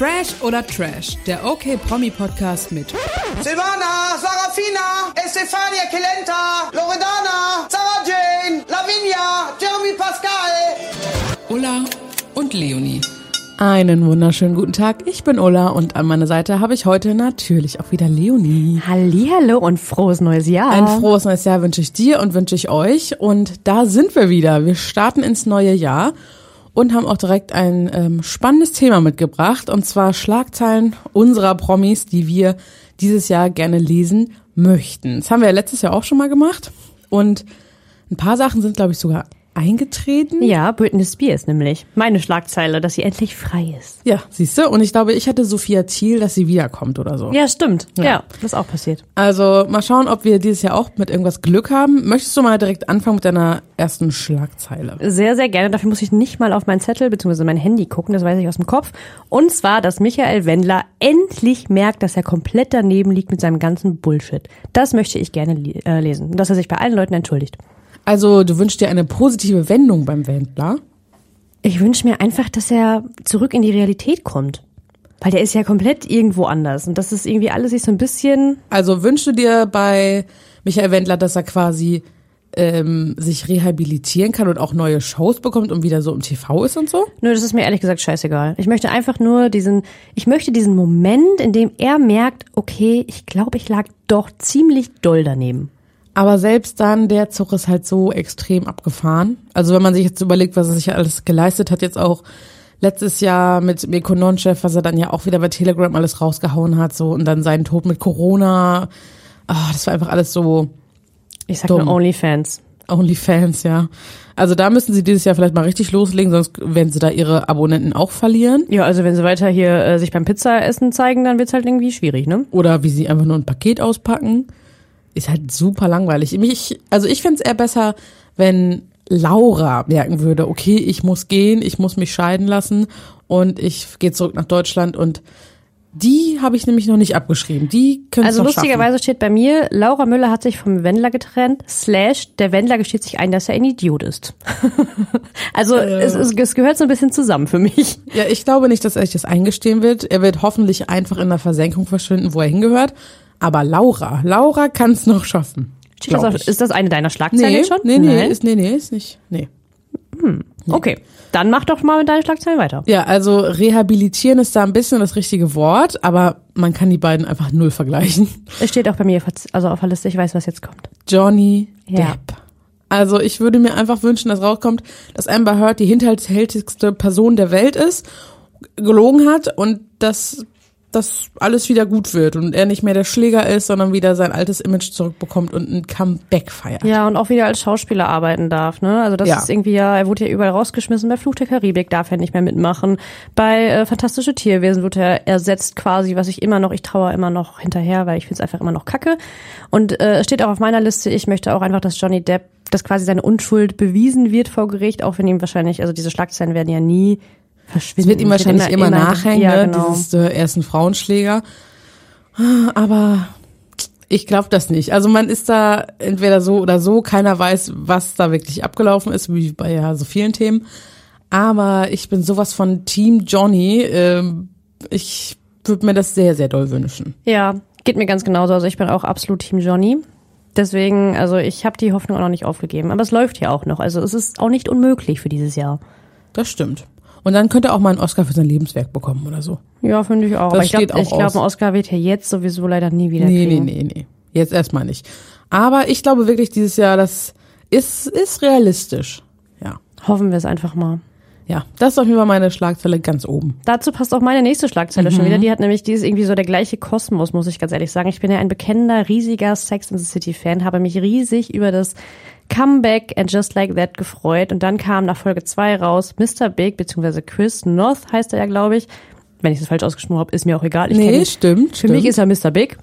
Fresh oder Trash, der OK Promi Podcast mit Silvana, Sarafina, Estefania Kelenta, Loredana, Sarah Jane, Lavinia, Jeremy Pascal. Ulla und Leonie. Einen wunderschönen guten Tag. Ich bin Ulla und an meiner Seite habe ich heute natürlich auch wieder Leonie. Hallihallo und frohes neues Jahr. Ein frohes neues Jahr wünsche ich dir und wünsche ich euch. Und da sind wir wieder. Wir starten ins neue Jahr und haben auch direkt ein ähm, spannendes Thema mitgebracht. Und zwar Schlagzeilen unserer Promis, die wir dieses Jahr gerne lesen möchten. Das haben wir ja letztes Jahr auch schon mal gemacht. Und ein paar Sachen sind, glaube ich, sogar eingetreten. Ja, Britney Spears nämlich. Meine Schlagzeile, dass sie endlich frei ist. Ja, siehst du. Und ich glaube, ich hatte Sophia Thiel, dass sie wiederkommt oder so. Ja, stimmt. Ja, ja das ist auch passiert. Also mal schauen, ob wir dieses Jahr auch mit irgendwas Glück haben. Möchtest du mal direkt anfangen mit deiner ersten Schlagzeile? Sehr, sehr gerne. Dafür muss ich nicht mal auf meinen Zettel bzw. mein Handy gucken, das weiß ich aus dem Kopf. Und zwar, dass Michael Wendler endlich merkt, dass er komplett daneben liegt mit seinem ganzen Bullshit. Das möchte ich gerne äh, lesen. Und dass er sich bei allen Leuten entschuldigt. Also du wünschst dir eine positive Wendung beim Wendler? Ich wünsche mir einfach, dass er zurück in die Realität kommt. Weil der ist ja komplett irgendwo anders. Und das ist irgendwie alles sich so ein bisschen. Also wünschst du dir bei Michael Wendler, dass er quasi ähm, sich rehabilitieren kann und auch neue Shows bekommt und wieder so im TV ist und so? Nö, das ist mir ehrlich gesagt scheißegal. Ich möchte einfach nur diesen, ich möchte diesen Moment, in dem er merkt, okay, ich glaube, ich lag doch ziemlich doll daneben. Aber selbst dann, der Zug ist halt so extrem abgefahren. Also wenn man sich jetzt überlegt, was er sich alles geleistet hat, jetzt auch letztes Jahr mit Mirko Nonchef, was er dann ja auch wieder bei Telegram alles rausgehauen hat, so und dann seinen Tod mit Corona. Oh, das war einfach alles so. Ich sag dumm. nur Onlyfans. Onlyfans, ja. Also da müssen sie dieses Jahr vielleicht mal richtig loslegen, sonst werden sie da ihre Abonnenten auch verlieren. Ja, also wenn sie weiter hier äh, sich beim Pizzaessen zeigen, dann wird's halt irgendwie schwierig, ne? Oder wie sie einfach nur ein Paket auspacken ist halt super langweilig. Mich, also ich fände es eher besser, wenn Laura merken würde, okay, ich muss gehen, ich muss mich scheiden lassen und ich gehe zurück nach Deutschland und die habe ich nämlich noch nicht abgeschrieben. Die können Also lustigerweise steht bei mir, Laura Müller hat sich vom Wendler getrennt, slash, der Wendler gesteht sich ein, dass er ein Idiot ist. also äh. es, es, es, gehört so ein bisschen zusammen für mich. Ja, ich glaube nicht, dass er sich das eingestehen wird. Er wird hoffentlich einfach in der Versenkung verschwinden, wo er hingehört. Aber Laura, Laura kann es noch schaffen. Das auch, ist das eine deiner Schlagzeilen nee, schon? Nee, nee, Nein. ist, nee, nee, ist nicht. Nee. Hm. Okay, dann mach doch mal mit deinen Schlagzeilen weiter. Ja, also rehabilitieren ist da ein bisschen das richtige Wort, aber man kann die beiden einfach null vergleichen. Es steht auch bei mir, also auf der Liste, ich weiß, was jetzt kommt. Johnny ja. Depp. Also ich würde mir einfach wünschen, dass rauskommt, dass Amber Heard die hinterhältigste Person der Welt ist, gelogen hat und dass dass alles wieder gut wird und er nicht mehr der Schläger ist, sondern wieder sein altes Image zurückbekommt und ein Comeback feiert. Ja, und auch wieder als Schauspieler arbeiten darf, ne? Also das ja. ist irgendwie ja, er wurde ja überall rausgeschmissen, bei Fluch der Karibik darf er nicht mehr mitmachen. Bei äh, Fantastische Tierwesen wurde er ersetzt quasi, was ich immer noch, ich traue immer noch hinterher, weil ich finde es einfach immer noch kacke. Und äh, es steht auch auf meiner Liste, ich möchte auch einfach, dass Johnny Depp, dass quasi seine Unschuld bewiesen wird vor Gericht, auch wenn ihm wahrscheinlich, also diese Schlagzeilen werden ja nie verschwinden. Es wird ihm wahrscheinlich immer, immer nachhängen, ja, ne? genau. dieses äh, ersten Frauenschläger. Aber ich glaube das nicht. Also man ist da entweder so oder so, keiner weiß, was da wirklich abgelaufen ist, wie bei ja so vielen Themen. Aber ich bin sowas von Team Johnny. Ähm, ich würde mir das sehr, sehr doll wünschen. Ja, geht mir ganz genauso. Also ich bin auch absolut Team Johnny. Deswegen, also ich habe die Hoffnung auch noch nicht aufgegeben. Aber es läuft ja auch noch. Also es ist auch nicht unmöglich für dieses Jahr. Das stimmt. Und dann könnte er auch mal einen Oscar für sein Lebenswerk bekommen oder so. Ja, finde ich auch. Das ich glaube, glaub, ein Oscar wird er jetzt sowieso leider nie wieder nee, kriegen. Nee, nee, nee. Jetzt erstmal nicht. Aber ich glaube wirklich dieses Jahr, das ist, ist realistisch. Ja. Hoffen wir es einfach mal. Ja, das ist auf jeden Fall meine Schlagzeile ganz oben. Dazu passt auch meine nächste Schlagzeile mhm. schon wieder. Die hat nämlich, die ist irgendwie so der gleiche Kosmos, muss ich ganz ehrlich sagen. Ich bin ja ein bekennender, riesiger Sex in the City Fan, habe mich riesig über das Comeback and Just Like That gefreut. Und dann kam nach Folge 2 raus Mr. Big, beziehungsweise Chris North heißt er ja, glaube ich. Wenn ich das falsch ausgesprochen habe, ist mir auch egal. Ich nee, stimmt. Für stimmt. mich ist er Mr. Big.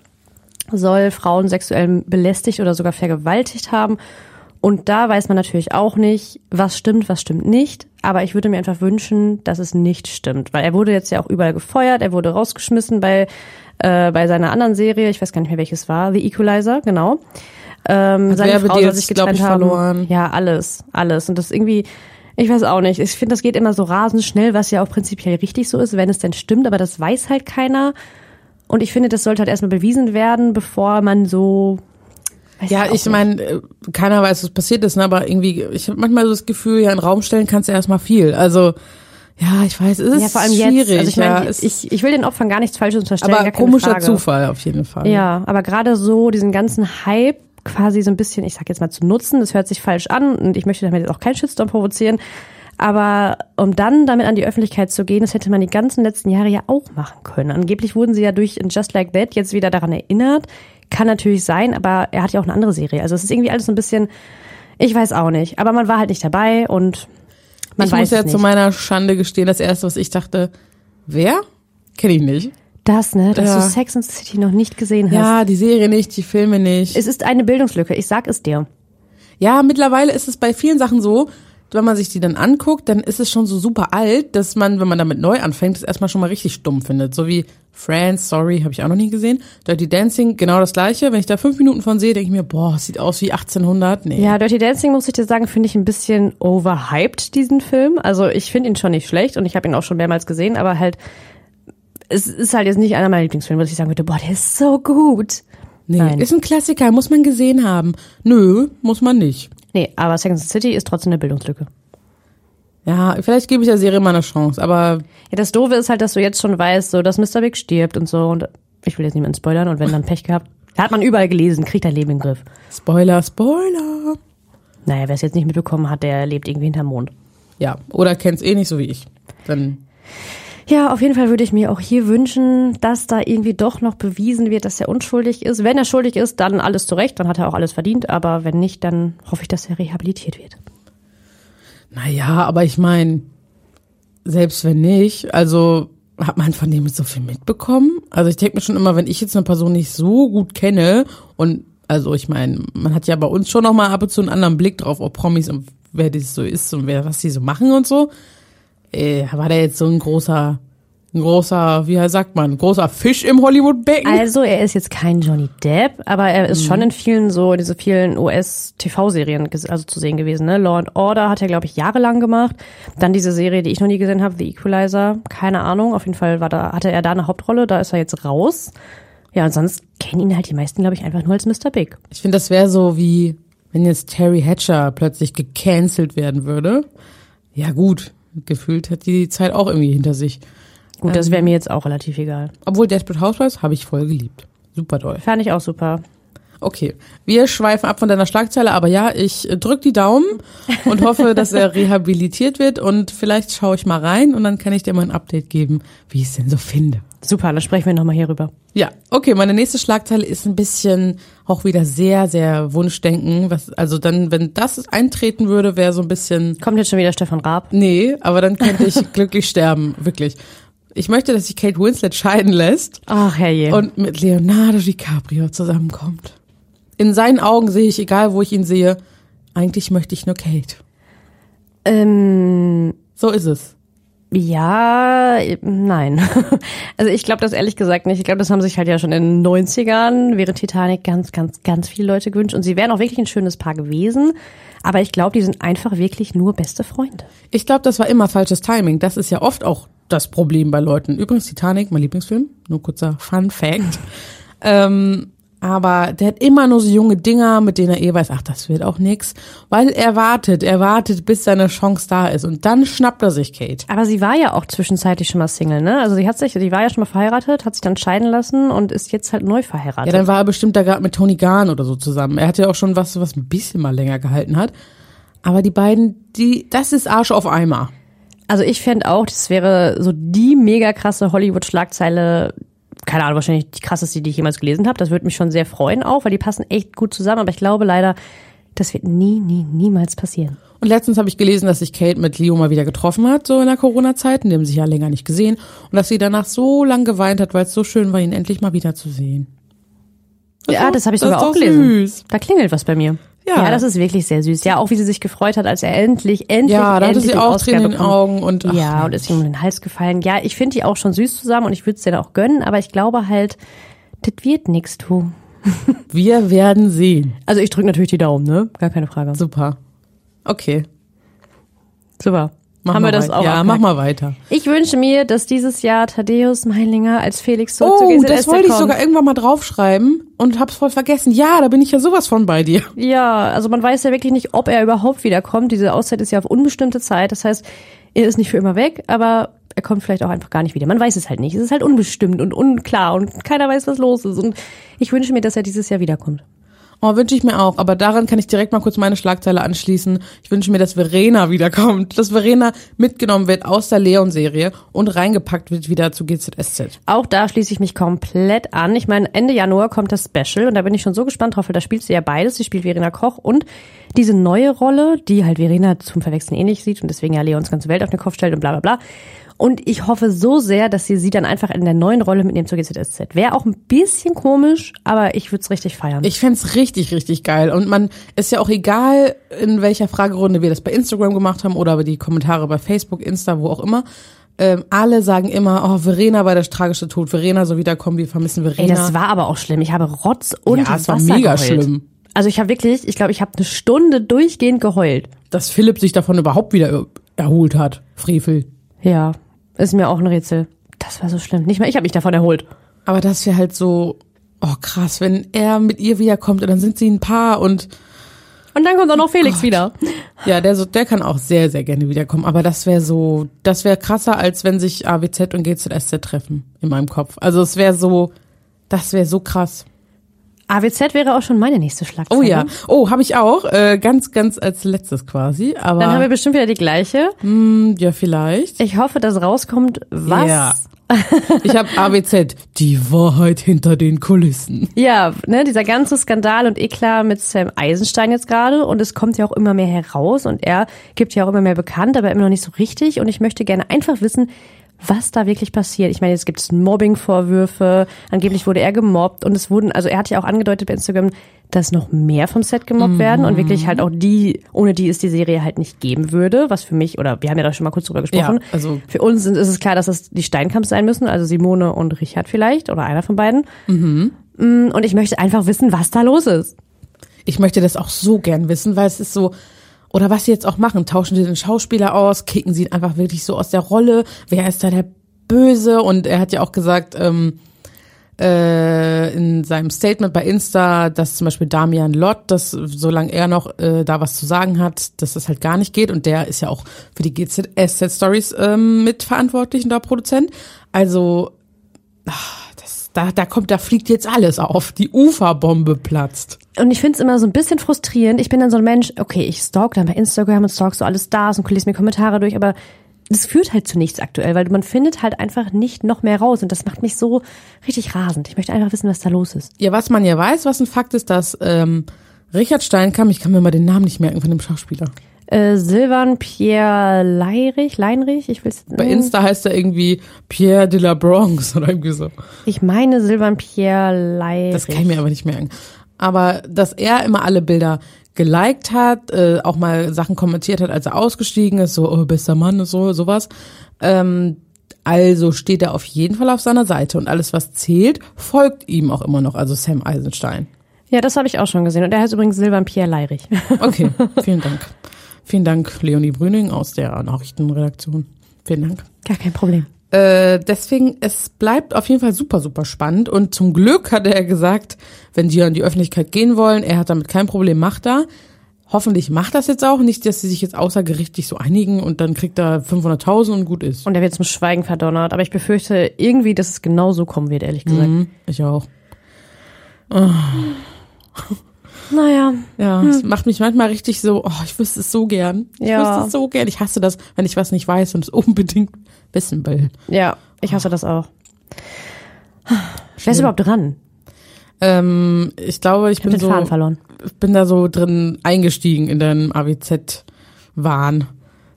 Soll Frauen sexuell belästigt oder sogar vergewaltigt haben. Und da weiß man natürlich auch nicht, was stimmt, was stimmt nicht. Aber ich würde mir einfach wünschen, dass es nicht stimmt. Weil er wurde jetzt ja auch überall gefeuert, er wurde rausgeschmissen bei, äh, bei seiner anderen Serie, ich weiß gar nicht mehr welches war, The Equalizer, genau. Ähm, seine Frau soll sich getrennt haben. Verloren. Ja, alles, alles. Und das irgendwie, Ich weiß auch nicht. Ich finde, das geht immer so rasend schnell, was ja auch prinzipiell richtig so ist, wenn es denn stimmt, aber das weiß halt keiner. Und ich finde, das sollte halt erstmal bewiesen werden, bevor man so. Ja, ich meine, keiner weiß, was passiert ist, ne? aber irgendwie, ich habe manchmal so das Gefühl, ja, in den Raum stellen kannst du erstmal viel. Also, ja, ich weiß, es ist ja, vor allem schwierig. Jetzt. Also ich meine, ja, ich, ich will den Opfern gar nichts Falsches unterstellen. Aber komischer Frage. Zufall auf jeden Fall. Ja, aber gerade so diesen ganzen Hype quasi so ein bisschen, ich sag jetzt mal zu nutzen, das hört sich falsch an und ich möchte damit jetzt auch keinen Shitstorm provozieren, aber um dann damit an die Öffentlichkeit zu gehen, das hätte man die ganzen letzten Jahre ja auch machen können. Angeblich wurden sie ja durch Just Like That jetzt wieder daran erinnert. Kann natürlich sein, aber er hat ja auch eine andere Serie. Also es ist irgendwie alles so ein bisschen, ich weiß auch nicht. Aber man war halt nicht dabei und man ich weiß muss ja nicht. zu meiner Schande gestehen, das erste, was ich dachte, wer? Kenne ich nicht. Das, ne, dass ja. du Sex and the City noch nicht gesehen hast. Ja, die Serie nicht, die Filme nicht. Es ist eine Bildungslücke, ich sag es dir. Ja, mittlerweile ist es bei vielen Sachen so, wenn man sich die dann anguckt, dann ist es schon so super alt, dass man, wenn man damit neu anfängt, es erstmal schon mal richtig stumm findet. So wie Friends, sorry, habe ich auch noch nie gesehen. Dirty Dancing, genau das gleiche. Wenn ich da fünf Minuten von sehe, denke ich mir, boah, sieht aus wie 1800. Nee. Ja, Dirty Dancing, muss ich dir sagen, finde ich ein bisschen overhyped, diesen Film. Also ich finde ihn schon nicht schlecht und ich habe ihn auch schon mehrmals gesehen, aber halt, es ist halt jetzt nicht einer meiner Lieblingsfilme, was ich sagen würde, boah, der ist so gut. Nee, Nein. ist ein Klassiker, muss man gesehen haben. Nö, muss man nicht. Nee, aber Sex and the City ist trotzdem eine Bildungslücke. Ja, vielleicht gebe ich der Serie mal eine Chance, aber. Ja, das Doofe ist halt, dass du jetzt schon weißt, so, dass Mr. Big stirbt und so. Und ich will jetzt niemanden spoilern und wenn dann Pech gehabt. Hat man überall gelesen, kriegt dein Leben im Griff. Spoiler, Spoiler. Naja, wer es jetzt nicht mitbekommen hat, der lebt irgendwie hinterm Mond. Ja, oder kennt's eh nicht so wie ich. Dann. Ja, auf jeden Fall würde ich mir auch hier wünschen, dass da irgendwie doch noch bewiesen wird, dass er unschuldig ist. Wenn er schuldig ist, dann alles zurecht, dann hat er auch alles verdient. Aber wenn nicht, dann hoffe ich, dass er rehabilitiert wird. Naja, aber ich meine, selbst wenn nicht, also hat man von dem so viel mitbekommen? Also ich denke mir schon immer, wenn ich jetzt eine Person nicht so gut kenne und also ich meine, man hat ja bei uns schon noch mal ab und zu einen anderen Blick drauf, ob Promis und wer das so ist und wer was die so machen und so. Äh, war der jetzt so ein großer ein großer, wie sagt man, großer Fisch im Hollywood-Becken. Also er ist jetzt kein Johnny Depp, aber er ist mhm. schon in vielen so, diese vielen US-TV-Serien also zu sehen gewesen. Ne? Law and Order hat er, glaube ich, jahrelang gemacht. Dann diese Serie, die ich noch nie gesehen habe, The Equalizer. Keine Ahnung, auf jeden Fall war da, hatte er da eine Hauptrolle, da ist er jetzt raus. Ja, und sonst kennen ihn halt die meisten, glaube ich, einfach nur als Mr. Big. Ich finde, das wäre so wie, wenn jetzt Terry Hatcher plötzlich gecancelt werden würde. Ja gut, gefühlt hat die Zeit auch irgendwie hinter sich. Gut, das wäre ähm, mir jetzt auch relativ egal. Obwohl Desperate Housewives habe ich voll geliebt. Super toll. Fand ich auch super. Okay, wir schweifen ab von deiner Schlagzeile, aber ja, ich drück die Daumen und hoffe, dass er rehabilitiert wird und vielleicht schaue ich mal rein und dann kann ich dir mal ein Update geben, wie ich es denn so finde. Super, dann sprechen wir nochmal hierüber. Ja, okay, meine nächste Schlagzeile ist ein bisschen auch wieder sehr, sehr Wunschdenken. Was, also dann, wenn das eintreten würde, wäre so ein bisschen. Kommt jetzt schon wieder Stefan Raab? Nee, aber dann könnte ich glücklich sterben, wirklich. Ich möchte, dass sich Kate Winslet scheiden lässt. Ach, herrje. Und mit Leonardo DiCaprio zusammenkommt. In seinen Augen sehe ich, egal wo ich ihn sehe, eigentlich möchte ich nur Kate. Ähm, so ist es. Ja, nein. Also ich glaube das ehrlich gesagt nicht. Ich glaube, das haben sich halt ja schon in den 90ern während Titanic ganz, ganz, ganz viele Leute gewünscht. Und sie wären auch wirklich ein schönes Paar gewesen. Aber ich glaube, die sind einfach wirklich nur beste Freunde. Ich glaube, das war immer falsches Timing. Das ist ja oft auch das Problem bei Leuten. Übrigens Titanic, mein Lieblingsfilm, nur kurzer Fun Fact. ähm, aber der hat immer nur so junge Dinger, mit denen er eh weiß, ach, das wird auch nix. Weil er wartet, er wartet, bis seine Chance da ist. Und dann schnappt er sich Kate. Aber sie war ja auch zwischenzeitlich schon mal Single, ne? Also sie hat sich, sie war ja schon mal verheiratet, hat sich dann scheiden lassen und ist jetzt halt neu verheiratet. Ja, dann war er bestimmt da gerade mit Tony Garn oder so zusammen. Er hatte ja auch schon was, was ein bisschen mal länger gehalten hat. Aber die beiden, die, das ist Arsch auf Eimer. Also ich fände auch, das wäre so die mega krasse Hollywood-Schlagzeile, keine Ahnung, wahrscheinlich die krasseste, die ich jemals gelesen habe. Das würde mich schon sehr freuen auch, weil die passen echt gut zusammen. Aber ich glaube leider, das wird nie, nie, niemals passieren. Und letztens habe ich gelesen, dass sich Kate mit Leo mal wieder getroffen hat, so in der Corona-Zeit, in dem sie sich ja länger nicht gesehen. Und dass sie danach so lang geweint hat, weil es so schön war, ihn endlich mal wiederzusehen. Ja, das habe ich sogar auch gelesen. Süß. Da klingelt was bei mir. Ja. ja, das ist wirklich sehr süß. Ja, auch wie sie sich gefreut hat, als er endlich, endlich, ja, da endlich hatte sie auch Tränen in den Augen und ach, ja, und ist ihm um den Hals gefallen. Ja, ich finde die auch schon süß zusammen und ich würde es denen auch gönnen, aber ich glaube halt, das wird nix, du. Wir werden sehen. Also ich drücke natürlich die Daumen, ne? Gar keine Frage. Super. Okay. Super. Mach Haben wir das auch Ja, mach mal weiter. Ich wünsche mir, dass dieses Jahr Thaddeus Meilinger als Felix zu Oh, GZSZ das wollte ich kommt. sogar irgendwann mal draufschreiben und hab's voll vergessen. Ja, da bin ich ja sowas von bei dir. Ja, also man weiß ja wirklich nicht, ob er überhaupt wiederkommt. Diese Auszeit ist ja auf unbestimmte Zeit. Das heißt, er ist nicht für immer weg, aber er kommt vielleicht auch einfach gar nicht wieder. Man weiß es halt nicht. Es ist halt unbestimmt und unklar und keiner weiß, was los ist. Und ich wünsche mir, dass er dieses Jahr wiederkommt. Oh, wünsche ich mir auch. Aber daran kann ich direkt mal kurz meine Schlagzeile anschließen. Ich wünsche mir, dass Verena wiederkommt. Dass Verena mitgenommen wird aus der Leon-Serie und reingepackt wird wieder zu GZSZ. Auch da schließe ich mich komplett an. Ich meine, Ende Januar kommt das Special und da bin ich schon so gespannt drauf, weil da spielt sie ja beides. Sie spielt Verena Koch und diese neue Rolle, die halt Verena zum Verwechseln ähnlich sieht und deswegen ja Leons ganze Welt auf den Kopf stellt und bla bla bla. Und ich hoffe so sehr, dass sie sie dann einfach in der neuen Rolle mitnehmen zur GZSZ. Wäre auch ein bisschen komisch, aber ich würde es richtig feiern. Ich fänd's richtig, richtig geil. Und man ist ja auch egal, in welcher Fragerunde wir das bei Instagram gemacht haben oder über die Kommentare bei Facebook, Insta, wo auch immer. Ähm, alle sagen immer, oh, Verena war der tragische Tod. Verena soll wiederkommen, wir vermissen Verena. Ey, das war aber auch schlimm. Ich habe Rotz und Ja, es war mega geheult. schlimm. Also ich habe wirklich, ich glaube, ich habe eine Stunde durchgehend geheult. Dass Philipp sich davon überhaupt wieder er- erholt hat. Frevel. Ja, ist mir auch ein Rätsel. Das war so schlimm. Nicht mal ich habe mich davon erholt. Aber das wäre halt so, oh krass, wenn er mit ihr wiederkommt und dann sind sie ein Paar und Und dann kommt auch noch Felix wieder. ja, der so, der kann auch sehr, sehr gerne wiederkommen. Aber das wäre so, das wäre krasser, als wenn sich AWZ und GZSZ treffen in meinem Kopf. Also es wäre so, das wäre so krass. AWZ wäre auch schon meine nächste Schlagzeile. Oh ja, oh, habe ich auch, äh, ganz, ganz als letztes quasi. Aber Dann haben wir bestimmt wieder die gleiche. hm, ja, vielleicht. Ich hoffe, dass rauskommt, was. Ja. Ich habe AWZ, die Wahrheit hinter den Kulissen. Ja, ne, dieser ganze Skandal und Eklat mit Sam Eisenstein jetzt gerade und es kommt ja auch immer mehr heraus und er gibt ja auch immer mehr bekannt, aber immer noch nicht so richtig und ich möchte gerne einfach wissen, was da wirklich passiert. Ich meine, jetzt gibt es Mobbing-Vorwürfe, angeblich wurde er gemobbt und es wurden, also er hat ja auch angedeutet bei Instagram, dass noch mehr vom Set gemobbt werden und wirklich halt auch die, ohne die es die Serie halt nicht geben würde, was für mich, oder wir haben ja da schon mal kurz drüber gesprochen, Ja, also- für uns ist es klar, dass es die Steinkamps sein müssen, also Simone und Richard vielleicht oder einer von beiden. Mm, Und ich möchte einfach wissen, was da los ist. Ich möchte das auch so gern wissen, weil es ist so, oder was sie jetzt auch machen, tauschen sie den Schauspieler aus, kicken sie ihn einfach wirklich so aus der Rolle, wer ist da der Böse? Und er hat ja auch gesagt, ähm, äh, in seinem Statement bei Insta, dass zum Beispiel Damian Lott, dass solange er noch äh, da was zu sagen hat, dass das halt gar nicht geht. Und der ist ja auch für die GZSZ Stories ähm, mitverantwortlich und da Produzent. Also ach, da, da kommt, da fliegt jetzt alles auf. Die Uferbombe platzt. Und ich finde es immer so ein bisschen frustrierend. Ich bin dann so ein Mensch, okay, ich stalk dann bei Instagram und stalk so alle Stars und lese mir Kommentare durch, aber das führt halt zu nichts aktuell, weil man findet halt einfach nicht noch mehr raus und das macht mich so richtig rasend. Ich möchte einfach wissen, was da los ist. Ja, was man ja weiß, was ein Fakt ist, dass ähm, Richard Steinkamp, ich kann mir mal den Namen nicht merken von dem Schauspieler. Äh, Silvan Pierre Leirich, Leinrich, ich will's, Bei Insta heißt er irgendwie Pierre de la Bronx oder irgendwie so. ich meine Silvan Pierre Leirich. Das kann ich mir aber nicht merken. Aber dass er immer alle Bilder geliked hat, äh, auch mal Sachen kommentiert hat, als er ausgestiegen ist, so, oh, bester Mann und so, sowas. Ähm, also steht er auf jeden Fall auf seiner Seite und alles, was zählt, folgt ihm auch immer noch, also Sam Eisenstein. Ja, das habe ich auch schon gesehen. Und der heißt übrigens Silvan Pierre Leirich. Okay, vielen Dank. Vielen Dank, Leonie Brüning aus der Nachrichtenredaktion. Vielen Dank. Gar kein Problem. Äh, deswegen, es bleibt auf jeden Fall super, super spannend. Und zum Glück hat er gesagt, wenn die an die Öffentlichkeit gehen wollen, er hat damit kein Problem, macht er. Hoffentlich macht das jetzt auch. Nicht, dass sie sich jetzt außergerichtlich so einigen und dann kriegt er 500.000 und gut ist. Und er wird zum Schweigen verdonnert. Aber ich befürchte irgendwie, dass es genau so kommen wird, ehrlich gesagt. Mhm, ich auch. Naja. Ja, es macht mich manchmal richtig so, oh, ich wüsste es so gern. Ich Ja. wüsste es so gern. Ich hasse das, wenn ich was nicht weiß und es unbedingt wissen will. Ja, ich hasse das auch. Wer ist überhaupt dran? Ähm, ich glaube, ich Ich bin den so, Faden verloren. ich bin da so drin eingestiegen in den AWZ-Wahn.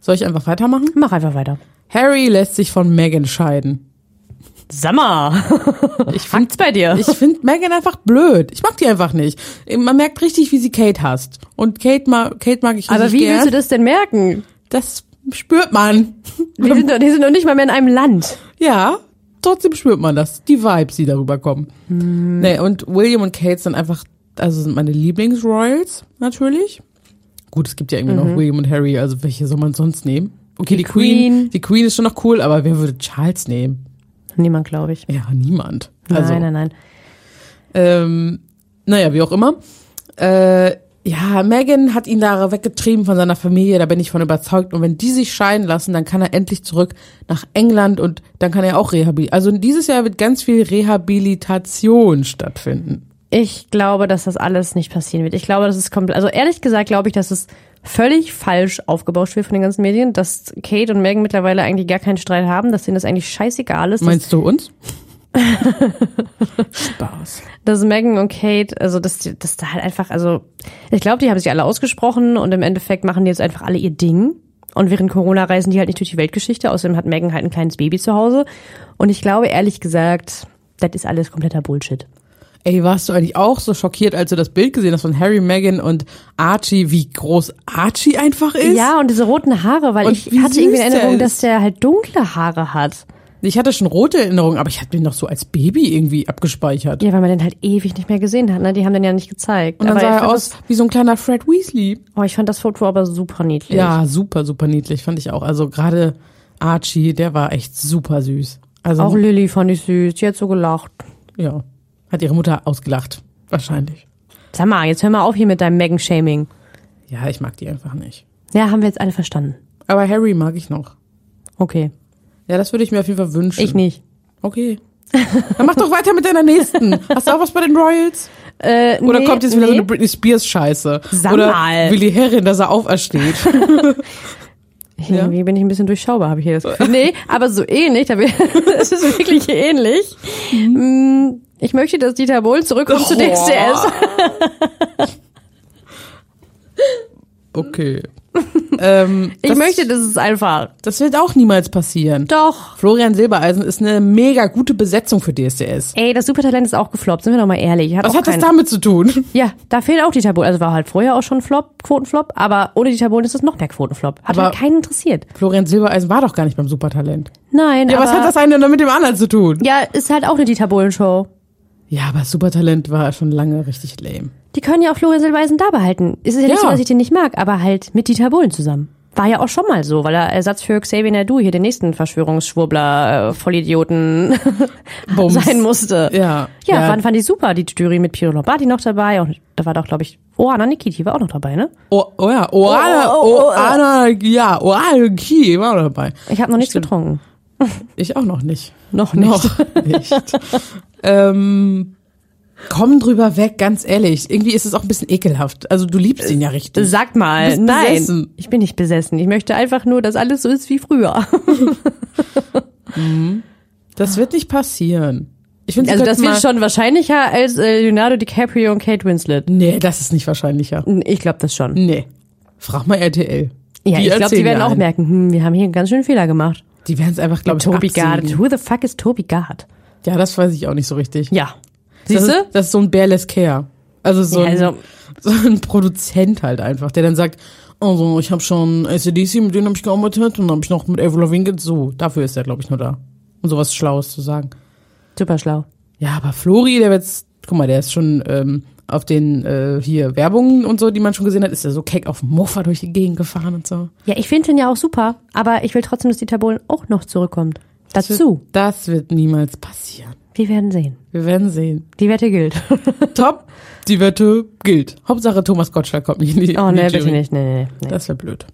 Soll ich einfach weitermachen? Mach einfach weiter. Harry lässt sich von Meghan scheiden. Sammer. Ich finde Hakt's bei dir? ich find Meghan einfach blöd. Ich mag die einfach nicht. Man merkt richtig, wie sie Kate hasst. Und Kate, ma Kate mag ich richtig Aber wie gern. willst du das denn merken? Das spürt man. Die sind, doch, die sind doch nicht mal mehr in einem Land. Ja, trotzdem spürt man das. Die Vibes, die darüber kommen. Nee, und William und Kate sind einfach, also sind meine Lieblingsroyals, natürlich. Gut, es gibt ja irgendwie noch William und Harry, also welche soll man sonst nehmen? Okay, die, Die Queen. Queen. Die Queen ist schon noch cool, aber wer würde Charles nehmen? Niemand, glaube ich. Ja, niemand. Also, nein, nein, nein. Ähm, naja, wie auch immer. Äh, ja, Megan hat ihn da weggetrieben von seiner Familie, da bin ich von überzeugt. Und wenn die sich scheiden lassen, dann kann er endlich zurück nach England und dann kann er auch rehabilitieren. Also dieses Jahr wird ganz viel Rehabilitation stattfinden. Ich glaube, dass das alles nicht passieren wird. Ich glaube, das ist komplett, also ehrlich gesagt glaube ich, dass es völlig falsch aufgebauscht wird von den ganzen Medien, dass Kate und Megan mittlerweile eigentlich gar keinen Streit haben, dass denen das eigentlich scheißegal ist, Meinst du uns? Spaß. dass Megan und Kate, also dass, dass da halt einfach, also ich glaube, die haben sich alle ausgesprochen und im Endeffekt machen die jetzt einfach alle ihr Ding. Und während Corona reisen die halt nicht durch die Weltgeschichte. Außerdem hat Megan halt ein kleines Baby zu Hause. Und ich glaube, ehrlich gesagt, das ist alles kompletter Bullshit. Ey, warst du eigentlich auch so schockiert, als du das Bild gesehen hast von Harry, Meghan und Archie, wie groß Archie einfach ist? Ja, und diese roten Haare, weil Und ich hatte irgendwie Erinnerung, dass der halt dunkle Haare hat. Ich hatte schon rote Erinnerungen, aber ich hatte den noch so als Baby irgendwie abgespeichert. Ja, weil man den halt ewig nicht mehr gesehen hat, ne? Die haben den ja nicht gezeigt. Und dann aber sah er aus wie so ein kleiner Fred Weasley. oh, ich fand das Foto aber super niedlich. Ja, super, super niedlich, fand ich auch. Also gerade Archie, der war echt super süß. Also, Auch Lilly fand ich süß, die hat so gelacht. ja, hat ihre Mutter ausgelacht. Wahrscheinlich. Sag mal, jetzt hör mal auf hier mit deinem Megan-Shaming. Ja, ich mag die einfach nicht. Ja, haben wir jetzt alle verstanden. Aber Harry mag ich noch. Okay. Ja, das würde ich mir auf jeden Fall wünschen. Ich nicht. Okay. Dann mach doch weiter mit deiner nächsten. Hast du auch was bei den Royals? Äh, Oder nee, kommt jetzt wieder nee. so eine Britney Spears Scheiße? Sag Oder mal. Willi Herren, dass er aufersteht. Irgendwie bin ich ein bisschen durchschaubar, habe ich hier das Gefühl. Nee, aber so ähnlich. Es ist wirklich ähnlich. Mm, Ich möchte, dass Dieter Bohlen zurückkommt zu DSDS. Okay. Ähm, Ich das, möchte, dass es einfach. Das wird auch niemals passieren. Doch. Florian Silbereisen ist eine mega gute Besetzung für DSDS. Ey, das Supertalent ist auch gefloppt, sind wir doch mal ehrlich. Hat Was hat das keinen- damit zu tun? Ja, da fehlt auch Dieter Bohlen. Also war halt vorher auch schon Flop, Quotenflop, aber ohne Dieter Bohlen ist es noch mehr Quotenflop. Hat Aber- halt keinen interessiert. Florian Silbereisen war doch gar nicht beim Supertalent. Nein, Ja, aber was hat das eine denn mit dem anderen zu tun? ja, ist halt auch eine Dieter Bohlen Show. Ja, aber Supertalent war schon lange richtig lame. Die können ja auch Florian Silbereisen da behalten. Es ist ja, nicht Ja. so, dass ich den nicht mag, aber halt mit Dieter Bohlen zusammen. War ja auch schon mal so, weil er Ersatz für Xavier Naidu, hier den nächsten Verschwörungsschwurbler, äh, Vollidioten sein musste. Ja. Ja, ja. Fand, fand ich super. Die Jury mit Piro Lombardi noch dabei. Und da war doch, glaube ich, Oana Nikiti war auch noch dabei, ne? Oh, oh ja, Oana, Oh, oh, oh. Oana, ja, Oana Ki war auch dabei. Ich habe noch nichts Stimmt. getrunken. Ich auch noch nicht. Noch nicht. Noch nicht. ähm, komm drüber weg, ganz ehrlich. Irgendwie ist es auch ein bisschen ekelhaft. Also du liebst ihn ja richtig. Sag mal, nein. besessen. Ich bin nicht besessen. Ich möchte einfach nur, dass alles so ist wie früher. Das wird nicht passieren. Ich finde, Also das wird schon wahrscheinlicher als äh, Leonardo DiCaprio und Kate Winslet. Nee, das ist nicht wahrscheinlicher. Ich glaube das schon. Nee. Frag mal RTL. Ja, Die ich glaube, die werden auch einen. merken, hm, wir haben hier einen ganz schönen Fehler gemacht. Die werden es einfach, glaube ich, Toby Gard. absägen. Who the fuck is Toby Gard? Ja, das weiß ich auch nicht so richtig. Ja. Das Siehst du? das ist so ein Bearless Care. Also so, Ja, ein, also- so ein Produzent halt einfach, der dann sagt, also ich habe schon ACDC, mit denen habe ich gearbeitet und dann habe ich noch mit Avril Lavigne, so, dafür ist er, glaube ich, nur da. Um sowas Schlaues zu sagen. Super schlau. Ja, aber Flori, der wird's, guck mal, der ist schon ähm, auf den äh, hier Werbungen und so, die man schon gesehen hat, ist er so keck auf dem Mofa durch die Gegend gefahren und so. Ja, ich finde ihn ja auch super, aber ich will trotzdem, dass Dieter Bohlen auch noch zurückkommt. Dazu. Das wird niemals passieren. Wir werden sehen. Wir werden sehen. Die Wette gilt. Top, die Wette gilt. Hauptsache Thomas Gottschalk kommt nicht in die Oh, nee, bitte nicht. Nee, nee, nee. Das wäre blöd.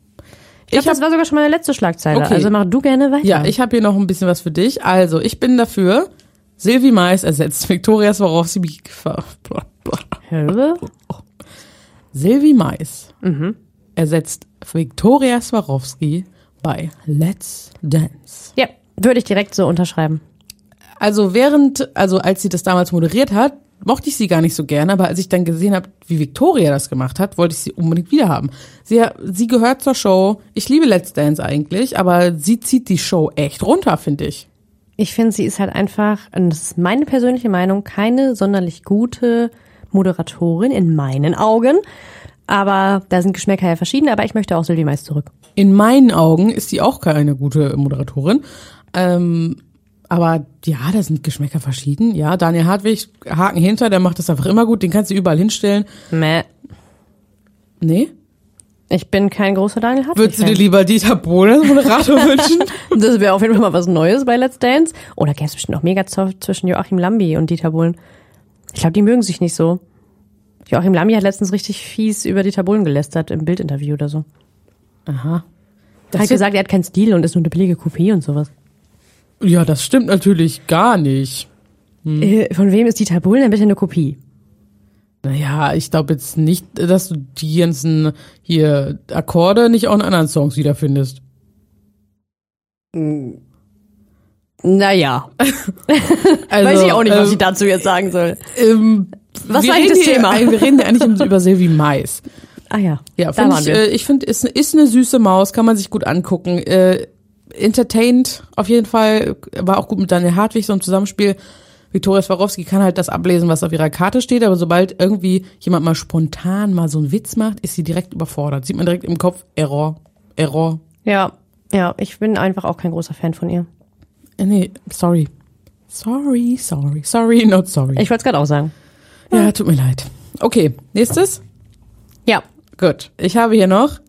ich glaube, das war sogar schon meine letzte Schlagzeile. Okay. Also mach du gerne weiter. Ja, ich habe hier noch ein bisschen was für dich. Also, ich bin dafür, Silvi Mais ersetzt Viktoria Swarovski. Silvi Mais Mhm. ersetzt Viktoria Swarovski bei Let's Dance. Ja, würde ich direkt so unterschreiben. Also während, also als sie das damals moderiert hat, mochte ich sie gar nicht so gerne, aber als ich dann gesehen habe, wie Victoria das gemacht hat, wollte ich sie unbedingt wieder haben. Sie, sie gehört zur Show. Ich liebe Let's Dance eigentlich, aber sie zieht die Show echt runter, finde ich. Ich finde, sie ist halt einfach, und das ist meine persönliche Meinung, keine sonderlich gute Moderatorin in meinen Augen. Aber da sind Geschmäcker ja verschieden, aber ich möchte auch Sylvie Mais zurück. In meinen Augen ist sie auch keine gute Moderatorin. Ähm, aber ja, da sind Geschmäcker verschieden. Ja, Daniel Hartwig, Haken hinter, der macht das einfach immer gut. Den kannst du überall hinstellen. Meh. Nee? Ich bin kein großer Daniel Hartwig. Würdest du dir lieber Dieter Bohlen als Moderator wünschen? Das wäre auf jeden Fall mal was Neues bei Let's Dance. Oder gäbe es bestimmt noch mega zwischen Joachim Lambi und Dieter Bohlen. Ich glaube, die mögen sich nicht so. Joachim Lambi hat letztens richtig fies über Dieter Bohlen gelästert im Bildinterview oder so. Aha. Er hat gesagt, er hat keinen Stil und ist nur eine billige Kopie und sowas. Ja, das stimmt natürlich gar nicht. Äh, Von wem ist Dieter Bohlen denn bitte eine Kopie? Naja, ich glaube jetzt nicht, dass du die ganzen hier Akkorde nicht auch in anderen Songs wiederfindest. Naja, Also, weiß ich auch nicht, was ähm, ich dazu jetzt sagen soll. ähm, Was wir war eigentlich reden das hier- Thema? Wir reden ja eigentlich über Silvi Mais. Ah ja, Ja, da find waren ich, äh, ich finde, ist, ist eine süße Maus, kann man sich gut angucken. Äh, entertained auf jeden Fall, war auch gut mit Daniel Hartwig, so ein Zusammenspiel. Viktoria Swarovski kann halt das ablesen, was auf ihrer Karte steht, aber sobald irgendwie jemand mal spontan mal so einen Witz macht, ist sie direkt überfordert. Sieht man direkt im Kopf, Error, Error. ja, ja, ich bin einfach auch kein großer Fan von ihr. Äh, nee, sorry. Sorry, sorry, sorry, not sorry. Ich wollte es gerade auch sagen. ja, tut mir leid. Okay, nächstes. Ja, Gut, ich habe hier noch.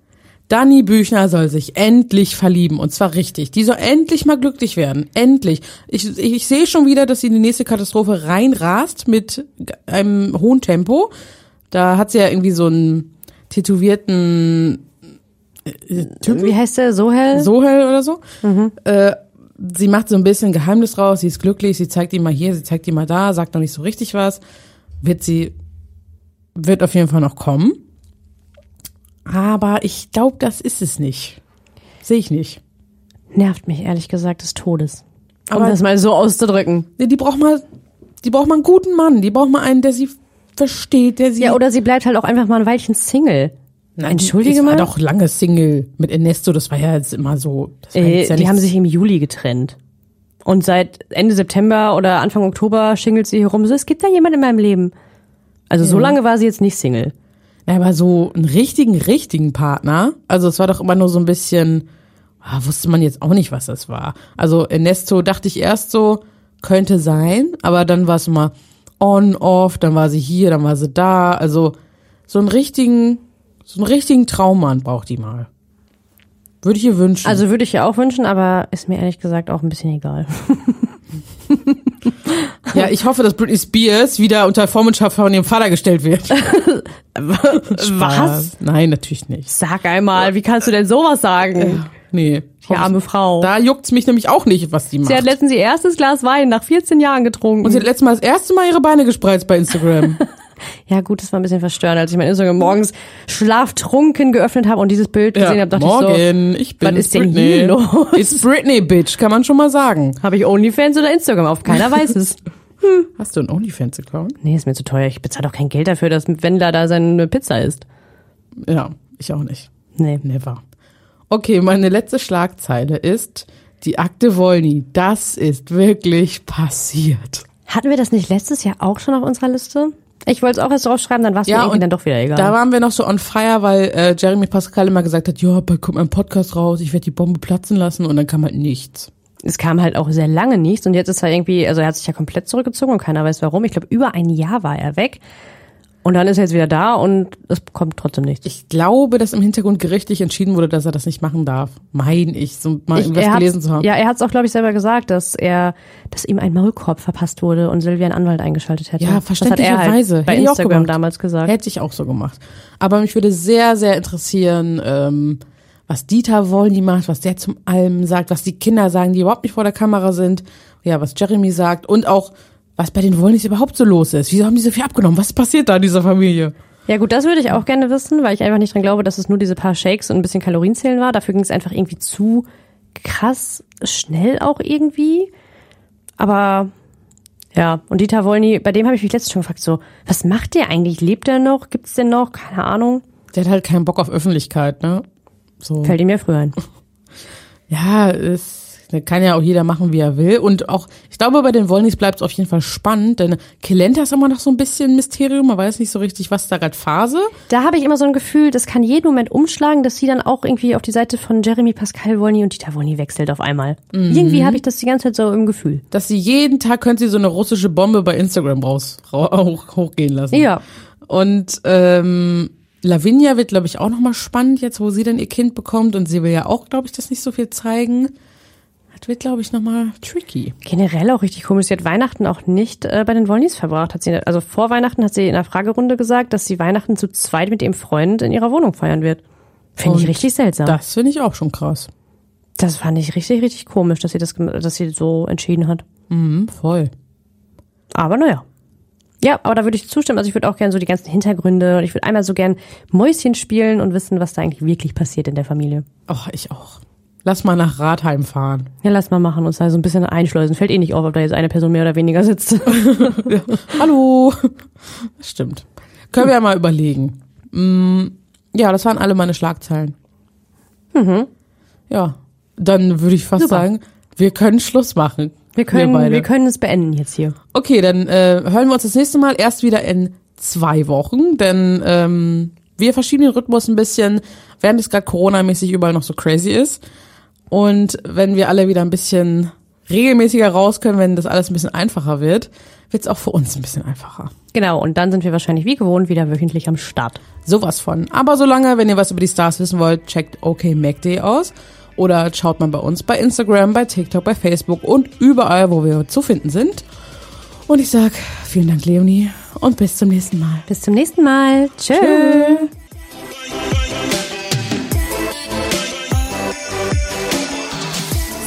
Dani Büchner soll sich endlich verlieben und zwar richtig. Die soll endlich mal glücklich werden. Endlich. Ich, ich, ich sehe schon wieder, dass sie in die nächste Katastrophe reinrast mit einem hohen Tempo. Da hat sie ja irgendwie so einen tätowierten äh, Typen. wie heißt der? Sohel? Sohel oder so. Äh, sie macht so ein bisschen Geheimnis draus, sie ist glücklich, sie zeigt ihm mal hier, sie zeigt ihm mal da, sagt noch nicht so richtig was. Wird sie, wird auf jeden Fall noch kommen. Aber ich glaube, das ist es nicht. Sehe ich nicht. Nervt mich ehrlich gesagt des Todes. Um Aber- das mal so auszudrücken. Nee, die braucht mal, die braucht mal einen guten Mann, die braucht mal einen, der sie versteht, der sie. Ja, oder sie bleibt halt auch einfach mal ein Weilchen Single. Nein, Entschuldige mal. war doch lange Single mit Ernesto, das war ja jetzt immer so. Das Äh, ja die haben sich im Juli getrennt. Und seit Ende September oder Anfang Oktober schingelt sie hier rum. So, es gibt da jemand in meinem Leben. Also so lange war sie jetzt nicht Single. Ja, aber so einen richtigen, richtigen Partner, also es war doch immer nur so ein bisschen, ah, wusste man jetzt auch nicht, was das war. Also Ernesto dachte ich erst so, könnte sein, aber dann war es immer on, off, dann war sie hier, dann war sie da. Also so einen richtigen, so einen richtigen Traummann braucht die mal. Würde ich ihr wünschen. Also würde ich ja auch wünschen, aber ist mir ehrlich gesagt auch ein bisschen egal. ja, ich hoffe, dass Britney Spears wieder unter Vormundschaft von ihrem Vater gestellt wird. Was? Nein, natürlich nicht. Sag einmal, wie kannst du denn sowas sagen? Nee. Die arme Frau. Da juckt's mich nämlich auch nicht, was die macht. Sie hat letztens ihr erstes Glas Wein nach 14 Jahren getrunken. Und sie hat letztes Mal das erste Mal ihre Beine gespreizt bei Instagram. ja gut, das war ein bisschen verstörend, als ich mein Instagram morgens schlaftrunken geöffnet habe und dieses Bild gesehen habe, dachte morgen, ich, ich bin was ist denn Britney. hier los? It's Britney, Bitch, kann man schon mal sagen. so, habe ich Onlyfans oder Instagram auf? Keiner weiß es. Hast du einen OnlyFans-Account? Nee, ist mir zu teuer. Ich bezahle doch kein Geld dafür, dass Wendler da seine Pizza isst. Ja, ich auch nicht. Nee. Never. Okay, meine letzte Schlagzeile ist die Akte Wolny. Das ist wirklich passiert. Hatten wir das nicht letztes Jahr auch schon auf unserer Liste? Ich wollte es auch erst draufschreiben, dann war es mir irgendwie dann doch wieder egal. Da waren wir noch so on fire, weil äh, Jeremy Pascal immer gesagt hat, ja, bald kommt mein Podcast raus, ich werde die Bombe platzen lassen und dann kam halt nichts. Es kam halt auch sehr lange nichts und jetzt ist er irgendwie, also er hat sich ja komplett zurückgezogen und keiner weiß warum. Ich glaube, über ein Jahr war er weg. Und dann ist er jetzt wieder da und es kommt trotzdem nichts. Ich glaube, dass im Hintergrund gerichtlich entschieden wurde, dass er das nicht machen darf. Mein ich, so mal Ich- irgendwas gelesen zu haben. Ja, er hat es auch, glaube ich, selber gesagt, dass er, dass ihm ein Maulkorb verpasst wurde und Silvia einen Anwalt eingeschaltet hätte. Ja, verständlicherweise. er halt bei Hätte ich auch Instagram damals gesagt. Hätte ich auch so gemacht. Aber mich würde sehr, sehr interessieren, ähm, was Dieter Wollny macht, was der zum Allem sagt, was die Kinder sagen, die überhaupt nicht vor der Kamera sind. Ja, was Jeremy sagt und auch, was bei den Wollnys überhaupt so los ist. Wieso haben die so viel abgenommen? Was passiert da in dieser Familie? Ja gut, das würde ich auch gerne wissen, weil ich einfach nicht dran glaube, dass es nur diese paar Shakes und ein bisschen Kalorienzählen war. Dafür ging es einfach irgendwie zu krass schnell auch irgendwie. Aber ja, und Dieter Wollny, bei dem habe ich mich letztens schon gefragt, so, was macht der eigentlich? Lebt er noch? Gibt's den noch? Keine Ahnung. Der hat halt keinen Bock auf Öffentlichkeit, ne? So. Fällt ihm ja früher ein. Ja, es kann ja auch jeder machen, wie er will. Und auch, ich glaube, bei den Wollnys bleibt es auf jeden Fall spannend, denn Kelenta ist immer noch so ein bisschen Mysterium. Man weiß nicht so richtig, was da gerade Phase. Da habe ich immer so ein Gefühl, das kann jeden Moment umschlagen, dass sie dann auch irgendwie auf die Seite von Jeremy Pascal Wollny und Dieter Wollny wechselt auf einmal. Irgendwie habe ich das die ganze Zeit so im Gefühl. dass sie jeden Tag könnte sie so eine russische Bombe bei Instagram raus, ra- hoch, hochgehen lassen. Ja. Und ähm, Lavinia wird, glaube ich, auch nochmal spannend, jetzt wo sie dann ihr Kind bekommt und sie will ja auch, glaube ich, das nicht so viel zeigen. Das wird, glaube ich, nochmal tricky. Generell auch richtig komisch. Sie hat Weihnachten auch nicht äh, bei den Wollnies verbracht. Hat sie, also vor Weihnachten hat sie in der Fragerunde gesagt, dass sie Weihnachten zu zweit mit ihrem Freund in ihrer Wohnung feiern wird. Finde ich richtig seltsam. Das finde ich auch schon krass. Das fand ich richtig, richtig komisch, dass sie das, dass sie so entschieden hat. Mhm, voll. Aber naja. Ja, aber da würde ich zustimmen. Also ich würde auch gerne so die ganzen Hintergründe und ich würde einmal so gern Mäuschen spielen und wissen, was da eigentlich wirklich passiert in der Familie. Ach, ich auch. Lass mal nach Ratheim fahren. Ja, lass mal machen und da so ein bisschen einschleusen. Fällt eh nicht auf, ob da jetzt eine Person mehr oder weniger sitzt. ja. Hallo. Stimmt. Können wir ja mal überlegen. Mm, ja, das waren alle meine Schlagzeilen. Mhm. Ja, dann würde ich fast Super. sagen, wir können Schluss machen. Wir können, wir, wir, können es beenden jetzt hier. Okay, dann äh, hören wir uns das nächste Mal erst wieder in zwei Wochen, denn ähm, wir verschieben den Rhythmus ein bisschen, während es gerade Corona-mäßig überall noch so crazy ist. Und wenn wir alle wieder ein bisschen regelmäßiger raus können, wenn das alles ein bisschen einfacher wird, wird es auch für uns ein bisschen einfacher. Genau, und dann sind wir wahrscheinlich wie gewohnt wieder wöchentlich am Start. Sowas von. Aber solange, wenn ihr was über die Stars wissen wollt, checkt okmac.de aus oder schaut mal bei uns bei Instagram, bei TikTok, bei Facebook und überall, wo wir zu finden sind. Und ich sag vielen Dank, Leonie, und bis zum nächsten Mal. Bis zum nächsten Mal. Tschö. Tschö.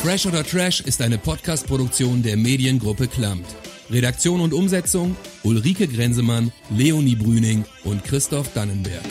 Fresh oder Trash ist eine Podcast-Produktion der Mediengruppe Klammt. Redaktion und Umsetzung Ulrike Grenzemann, Leonie Brüning und Christoph Dannenberg.